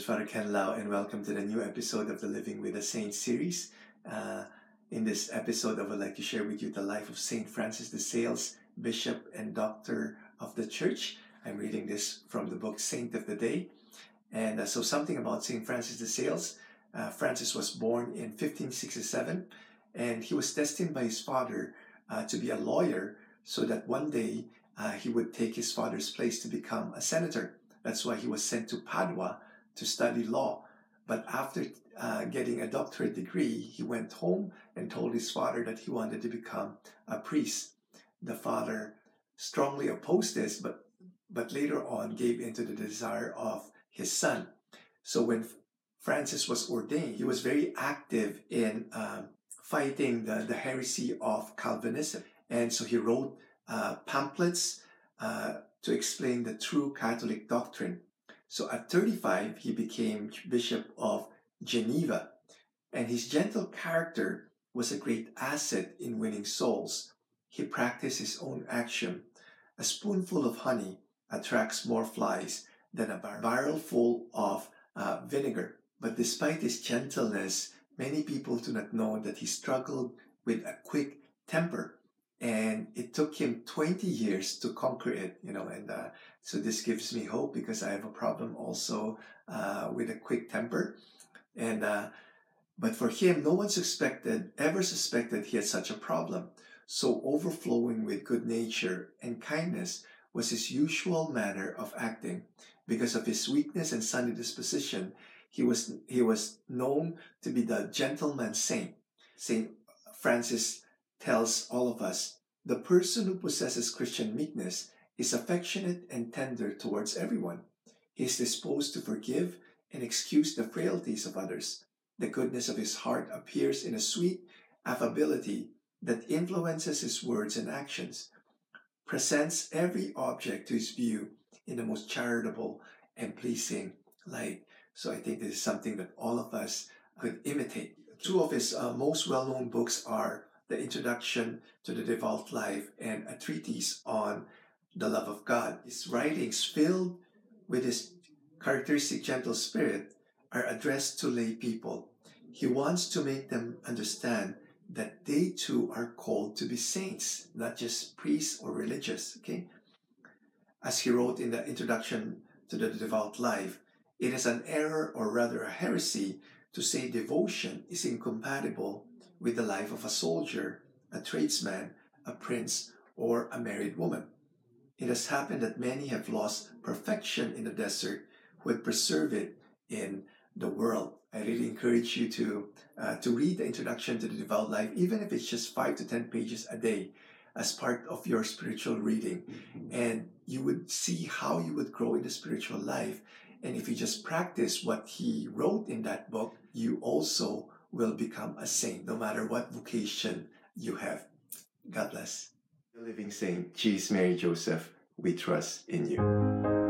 is Father Ken Lau, and welcome to the new episode of the Living with the Saints series. Uh, in this episode, I would like to share with you the life of Saint Francis de Sales, Bishop and Doctor of the Church. I'm reading this from the book Saint of the Day. And uh, so, something about Saint Francis de Sales. Uh, Francis was born in 1567, and he was destined by his father uh, to be a lawyer so that one day uh, he would take his father's place to become a senator. That's why he was sent to Padua to study law. But after uh, getting a doctorate degree, he went home and told his father that he wanted to become a priest. The father strongly opposed this, but but later on gave into the desire of his son. So when Francis was ordained, he was very active in uh, fighting the, the heresy of Calvinism. And so he wrote uh, pamphlets uh, to explain the true Catholic doctrine. So at 35, he became Bishop of Geneva, and his gentle character was a great asset in winning souls. He practiced his own axiom a spoonful of honey attracts more flies than a barrel full of uh, vinegar. But despite his gentleness, many people do not know that he struggled with a quick temper and it took him 20 years to conquer it you know and uh, so this gives me hope because i have a problem also uh, with a quick temper. And uh, but for him no one suspected ever suspected he had such a problem. So overflowing with good nature and kindness was his usual manner of acting. Because of his weakness and sunny disposition he was he was known to be the gentleman saint saint francis tells all of us the person who possesses Christian meekness is affectionate and tender towards everyone. He is disposed to forgive and excuse the frailties of others. The goodness of his heart appears in a sweet affability that influences his words and actions, presents every object to his view in the most charitable and pleasing light. So I think this is something that all of us could imitate. Two of his uh, most well known books are the introduction to the devout life and a treatise on the love of God. His writings, filled with his characteristic gentle spirit, are addressed to lay people. He wants to make them understand that they too are called to be saints, not just priests or religious. Okay? As he wrote in the introduction to the devout life, it is an error or rather a heresy to say devotion is incompatible with the life of a soldier, a tradesman, a prince, or a married woman. It has happened that many have lost perfection in the desert who would preserve it in the world. I really encourage you to uh, to read the introduction to the devout life, even if it's just five to ten pages a day, as part of your spiritual reading, and you would see how you would grow in the spiritual life. And if you just practice what he wrote in that book, you also will become a saint no matter what vocation you have. God bless. The living saint, Jesus, Mary, Joseph, we trust in you.